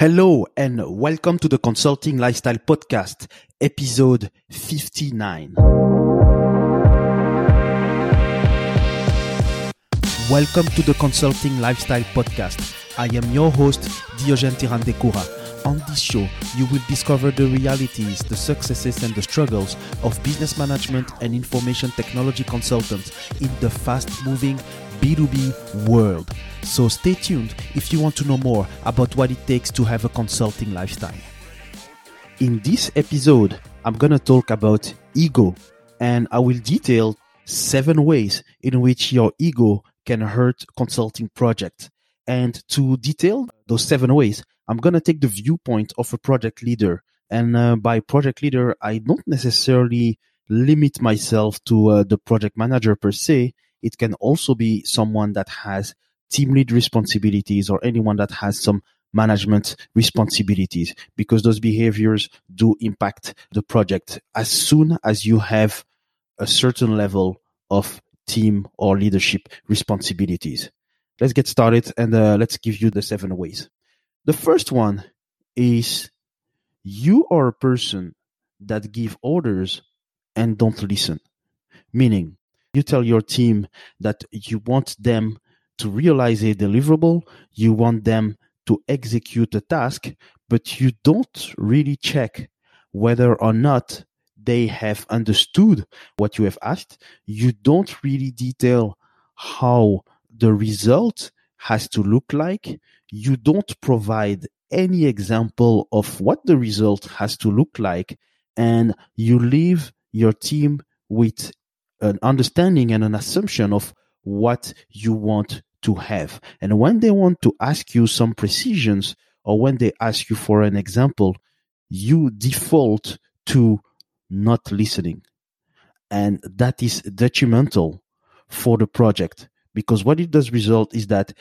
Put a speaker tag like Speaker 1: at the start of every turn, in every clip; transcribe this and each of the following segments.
Speaker 1: Hello and welcome to the Consulting Lifestyle Podcast, episode 59. Welcome to the Consulting Lifestyle Podcast. I am your host, Diogene Ntirandekura. On this show, you will discover the realities, the successes, and the struggles of business management and information technology consultants in the fast moving B2B world. So stay tuned if you want to know more about what it takes to have a consulting lifestyle. In this episode, I'm going to talk about ego and I will detail seven ways in which your ego can hurt consulting projects. And to detail those seven ways, I'm going to take the viewpoint of a project leader. And uh, by project leader, I don't necessarily limit myself to uh, the project manager per se. It can also be someone that has team lead responsibilities or anyone that has some management responsibilities because those behaviors do impact the project as soon as you have a certain level of team or leadership responsibilities. Let's get started and uh, let's give you the seven ways. The first one is you are a person that give orders and don't listen. Meaning you tell your team that you want them to realize a deliverable, you want them to execute a task, but you don't really check whether or not they have understood what you have asked. You don't really detail how the result has to look like. You don't provide any example of what the result has to look like. And you leave your team with an understanding and an assumption of what you want to have. And when they want to ask you some precisions or when they ask you for an example, you default to not listening. And that is detrimental for the project because what it does result is that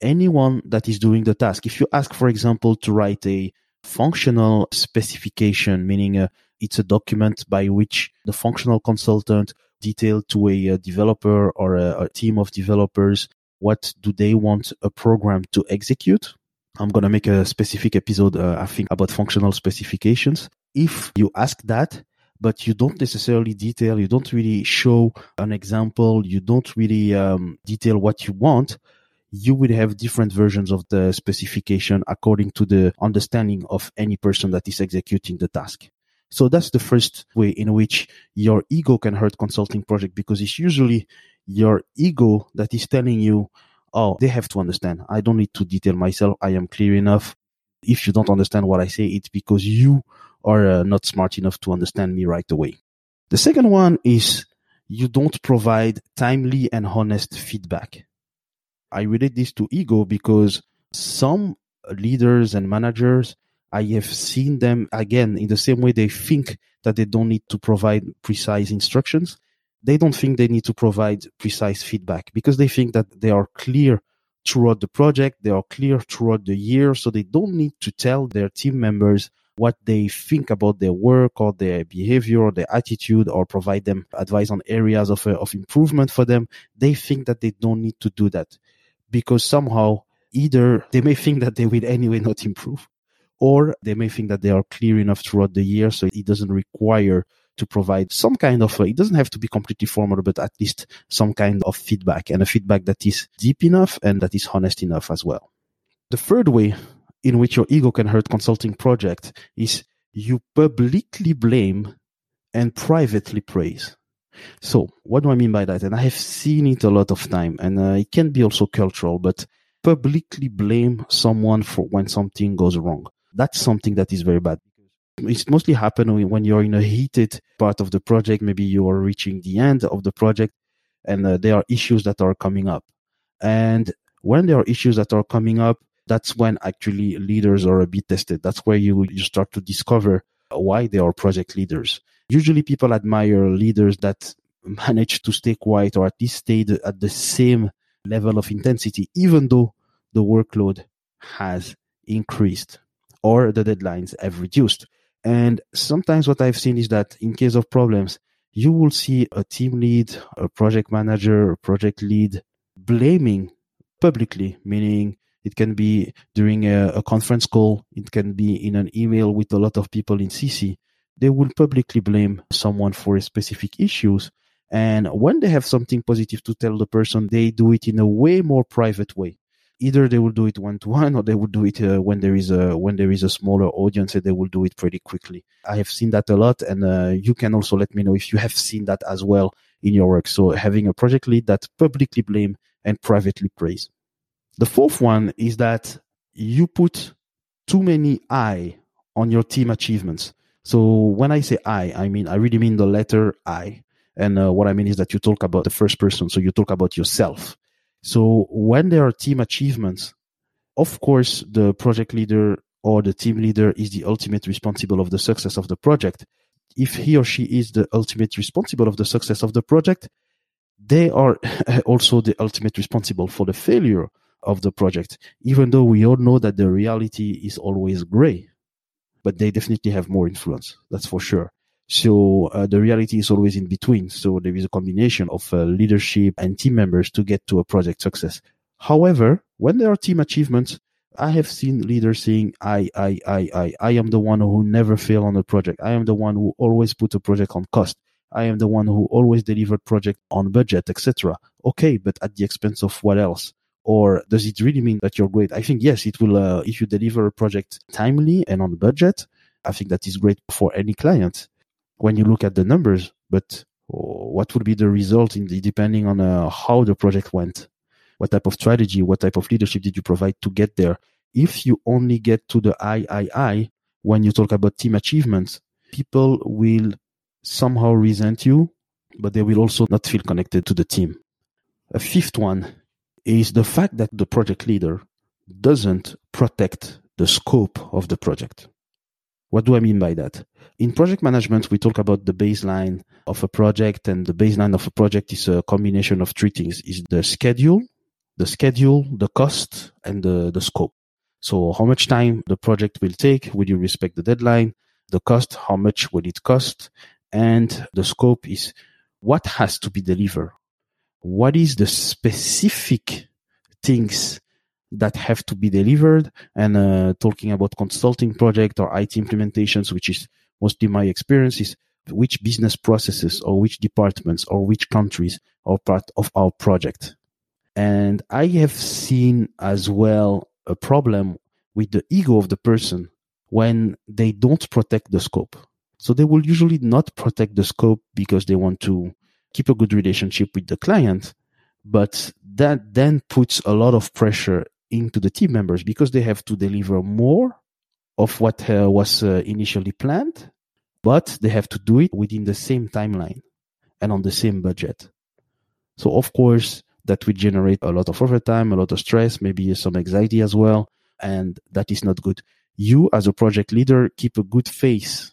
Speaker 1: anyone that is doing the task, if you ask, for example, to write a functional specification, meaning a, uh, it's a document by which the functional consultant detailed to a, a developer or a, a, team of developers what do they want a program to execute. I'm going to make a specific episode, uh, I think, about functional specifications. If you ask that, but you don't necessarily detail, you don't really show an example, you don't really um, detail what you want, you would have different versions of the specification according to the understanding of any person that is executing the task. So that's the first way in which your ego can hurt consulting project because it's usually your ego that is telling you, oh, they have to understand. I don't need to detail myself. I am clear enough. If you don't understand what I say, it's because you are uh, not smart enough to understand me right away. The second one is you don't provide timely and honest feedback. I relate this to ego because some leaders and managers, I have seen them again in the same way they think that they don't need to provide precise instructions they don't think they need to provide precise feedback because they think that they are clear throughout the project, they are clear throughout the year, so they don't need to tell their team members what they think about their work or their behavior or their attitude or provide them advice on areas of, uh, of improvement for them. They think that they don't need to do that because somehow either they may think that they will anyway not improve or they may think that they are clear enough throughout the year so it doesn't require to provide some kind of, it doesn't have to be completely formal, but at least some kind of feedback and a feedback that is deep enough and that is honest enough as well. The third way in which your ego can hurt consulting project is you publicly blame and privately praise. So what do I mean by that? And I have seen it a lot of time and uh, it can be also cultural, but publicly blame someone for when something goes wrong. That's something that is very bad it's mostly happen when you're in a heated part of the project. Maybe you are reaching the end of the project and uh, there are issues that are coming up. And when there are issues that are coming up, that's when actually leaders are a bit tested. That's where you, you start to discover why they are project leaders. Usually people admire leaders that manage to stay quiet or at least stay at the same level of intensity, even though the workload has increased or the deadlines have reduced. And sometimes what I've seen is that in case of problems, you will see a team lead, a project manager, a project lead blaming publicly, meaning It can be during a, a conference call. It can be in an email with a lot of people in CC. They will publicly blame someone for specific issues. And when they have something positive to tell the person, they do it in a way more private way either they will do it one to one or they will do it uh, when there is a when there is a smaller audience and they will do it pretty quickly. I have seen that a lot and uh, you can also let me know if you have seen that as well in your work. So having a project lead that publicly blame and privately praise. The fourth one is that you put too many i on your team achievements. So when i say i i mean i really mean the letter i. And uh, what i mean is that you talk about the first person so you talk about yourself so when there are team achievements, of course, the project leader or the team leader is the ultimate responsible of the success of the project. If he or she is the ultimate responsible of the success of the project, they are also the ultimate responsible for the failure of the project, even though we all know that the reality is always gray. But they definitely have more influence, that's for sure. So uh, the reality is always in between. So there is a combination of uh, leadership and team members to get to a project success. However, when there are team achievements, I have seen leaders saying, I, I, I, I, I am the one who never fail on a project. I am the one who always put a project on cost. I am the one who always delivered project on budget, etc. Okay, but at the expense of what else? Or does it really mean that you're great? I think yes, it will. Uh, if you deliver a project timely and on budget, I think that is great for any client when you look at the numbers, but what would be the result in the, depending on uh, how the project went? What type of strategy, what type of leadership did you provide to get there? If you only get to the I, I, I, when you talk about team achievements, people will somehow resent you, but they will also not feel connected to the team. A fifth one is the fact that the project leader doesn't protect the scope of the project. What do I mean by that? In project management, we talk about the baseline of a project, and the baseline of a project is a combination of three things: is the schedule, the schedule, the cost, and the, the scope. So, how much time the project will take? Will you respect the deadline? The cost, how much will it cost? And the scope is what has to be delivered. What is the specific things that have to be delivered and uh, talking about consulting project or IT implementations, which is mostly my experience is which business processes or which departments or which countries are part of our project. And I have seen as well a problem with the ego of the person when they don't protect the scope. So they will usually not protect the scope because they want to keep a good relationship with the client. But that then puts a lot of pressure into the team members because they have to deliver more of what uh, was uh, initially planned, but they have to do it within the same timeline and on the same budget. So, of course, that will generate a lot of overtime, a lot of stress, maybe some anxiety as well, and that is not good. You, as a project leader, keep a good face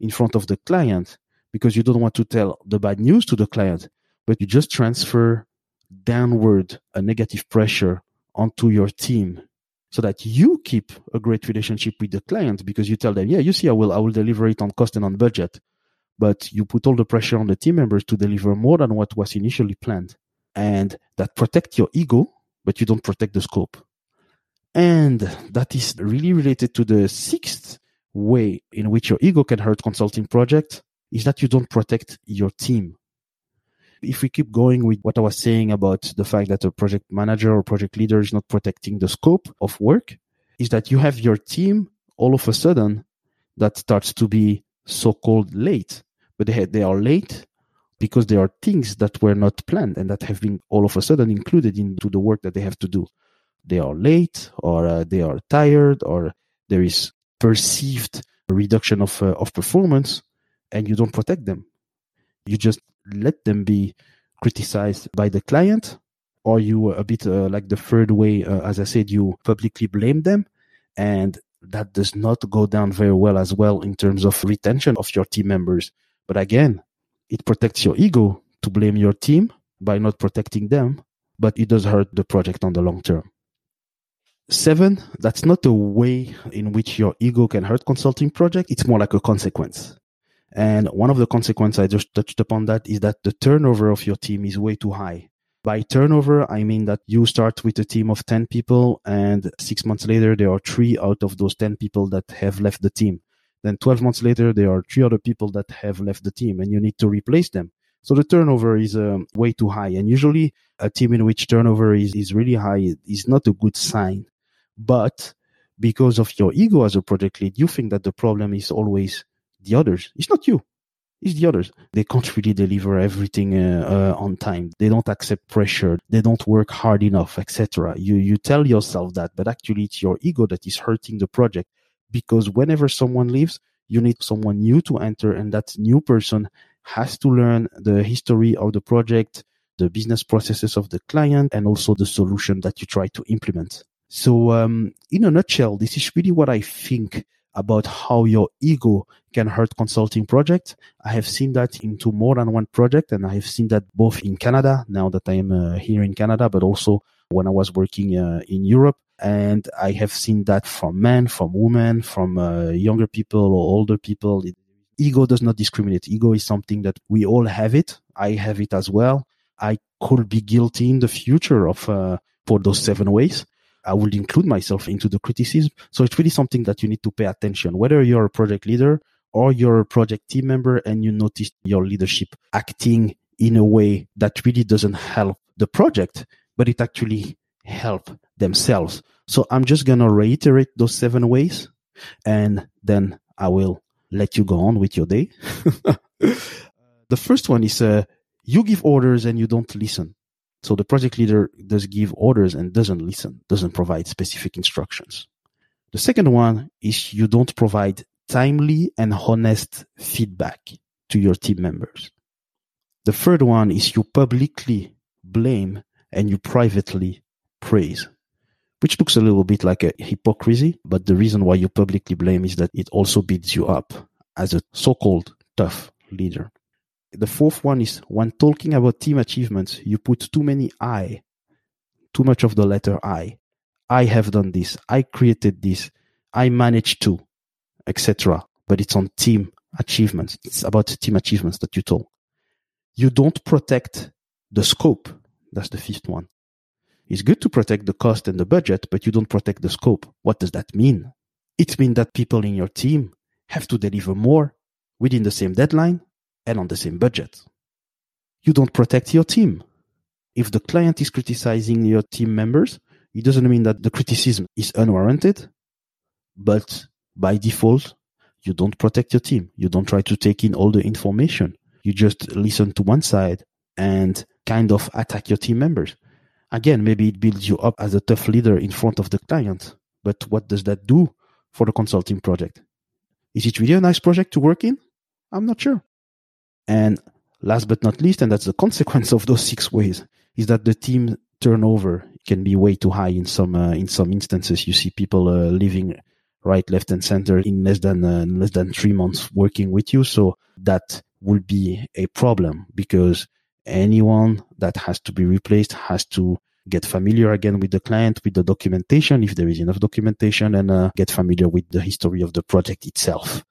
Speaker 1: in front of the client because you don't want to tell the bad news to the client, but you just transfer downward a negative pressure onto your team so that you keep a great relationship with the client because you tell them, yeah, you see, I will, I will deliver it on cost and on budget. But you put all the pressure on the team members to deliver more than what was initially planned. And that protect your ego, but you don't protect the scope. And that is really related to the sixth way in which your ego can hurt consulting project is that you don't protect your team. If we keep going with what I was saying about the fact that a project manager or project leader is not protecting the scope of work, is that you have your team all of a sudden that starts to be so called late. But they, they are late because there are things that were not planned and that have been all of a sudden included into the work that they have to do. They are late or uh, they are tired or there is perceived reduction of, uh, of performance and you don't protect them. You just let them be criticized by the client or you a bit uh, like the third way uh, as i said you publicly blame them and that does not go down very well as well in terms of retention of your team members. But again it protects your ego to blame your team by not protecting them but it does hurt the project on the long term. Seven that's not a way in which your ego can hurt consulting project. It's more like a consequence and one of the consequences I just touched upon that is that the turnover of your team is way too high. By turnover, I mean that you start with a team of 10 people and six months later, there are three out of those 10 people that have left the team. Then 12 months later, there are three other people that have left the team and you need to replace them. So the turnover is um, way too high. And usually a team in which turnover is, is really high is not a good sign. But because of your ego as a project lead, you think that the problem is always the others. It's not you. It's the others. They can't really deliver everything uh, uh, on time. They don't accept pressure. They don't work hard enough, etc. You you tell yourself that, but actually it's your ego that is hurting the project because whenever someone leaves, you need someone new to enter, and that new person has to learn the history of the project, the business processes of the client, and also the solution that you try to implement. So, um, in a nutshell, this is really what I think about how your ego can hurt consulting projects. I have seen that into more than one project, and I have seen that both in Canada, now that I am uh, here in Canada, but also when I was working uh, in Europe. And I have seen that from men, from women, from uh, younger people or older people. It, ego does not discriminate. Ego is something that we all have it. I have it as well. I could be guilty in the future of uh, for those seven ways. I will include myself into the criticism. So it's really something that you need to pay attention, whether you're a project leader or you're a project team member and you notice your leadership acting in a way that really doesn't help the project, but it actually help themselves. So I'm just going to reiterate those seven ways and then I will let you go on with your day. the first one is uh, you give orders and you don't listen. So the project leader does give orders and doesn't listen, doesn't provide specific instructions. The second one is you don't provide timely and honest feedback to your team members. The third one is you publicly blame and you privately praise, which looks a little bit like a hypocrisy. But the reason why you publicly blame is that it also builds you up as a so-called tough leader. The fourth one is when talking about team achievements, you put too many I, too much of the letter I. I have done this. I created this. I managed to, etc. But it's on team achievements. It's about team achievements that you talk. You don't protect the scope. That's the fifth one. It's good to protect the cost and the budget, but you don't protect the scope. What does that mean? It means that people in your team have to deliver more within the same deadline and on the same budget. You don't protect your team. If the client is criticizing your team members, it doesn't mean that the criticism is unwarranted, but by default, you don't protect your team. You don't try to take in all the information. You just listen to one side and kind of attack your team members. Again, maybe it builds you up as a tough leader in front of the client. But what does that do for the consulting project? Is it really a nice project to work in? I'm not sure. And last but not least, and that's the consequence of those six ways, is that the team turnover can be way too high in some uh, in some instances. You see people uh, leaving right, left, and center in less than uh, less than three months working with you. So that will be a problem because anyone that has to be replaced has to get familiar again with the client, with the documentation, if there is enough documentation, and uh, get familiar with the history of the project itself.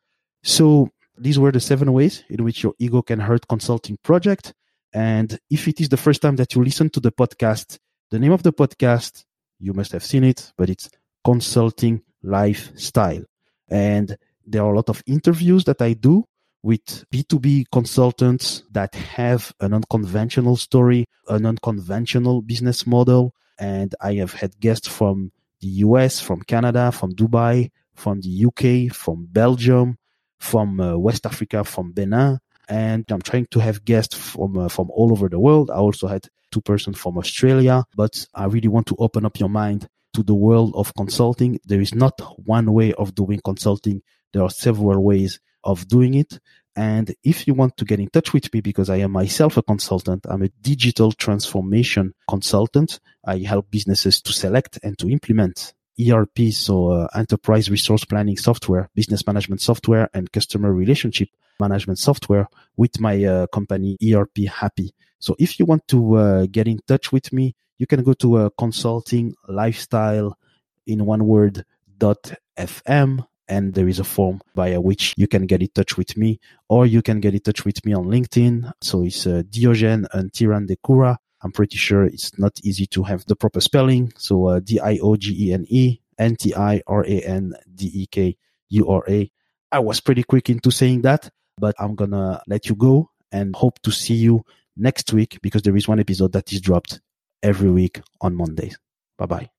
Speaker 1: So these were the seven ways in which your ego can hurt consulting project. And if it is the first time that you listen to the podcast, the name of the podcast, you must have seen it, but it's Consulting Lifestyle. And there are a lot of interviews that I do with B2B consultants that have an unconventional story, an unconventional business model. And I have had guests from the US, from Canada, from Dubai, from the UK, from Belgium, from uh, West Africa, from Benin, and I'm trying to have guests from uh, from all over the world. I also had two persons from Australia, but I really want to open up your mind to the world of consulting. There is not one way of doing consulting. There are several ways of doing it. And if you want to get in touch with me, because I am myself a consultant, I'm a digital transformation consultant. I help businesses to select and to implement ERP, so uh, enterprise resource planning software, business management software, and customer relationship management software with my uh, company ERP Happy. So if you want to uh, get in touch with me, you can go to uh, consulting lifestyle in one word dot fm and there is a form via which you can get in touch with me or you can get in touch with me on LinkedIn. So it's uh, Diogene Ntirandekura I'm pretty sure it's not easy to have the proper spelling. So uh, D-I-O-G-E-N-E, N-T-I-R-A-N-D-E-K-U-R-A. I was pretty quick into saying that, but I'm gonna let you go and hope to see you next week because there is one episode that is dropped every week on Mondays. Bye bye.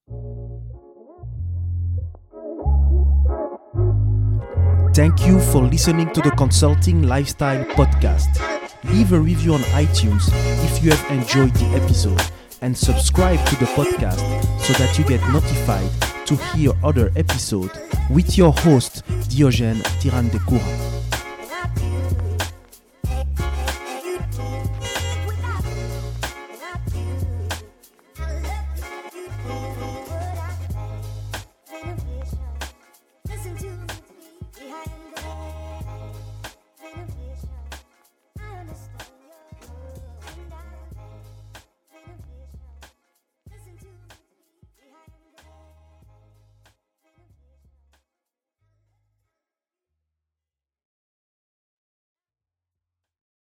Speaker 1: Thank you for listening to the Consulting Lifestyle Podcast. Leave a review on iTunes if you have enjoyed the episode and subscribe to the podcast so that you get notified to hear other episodes with your host Diogene Ntirandekura.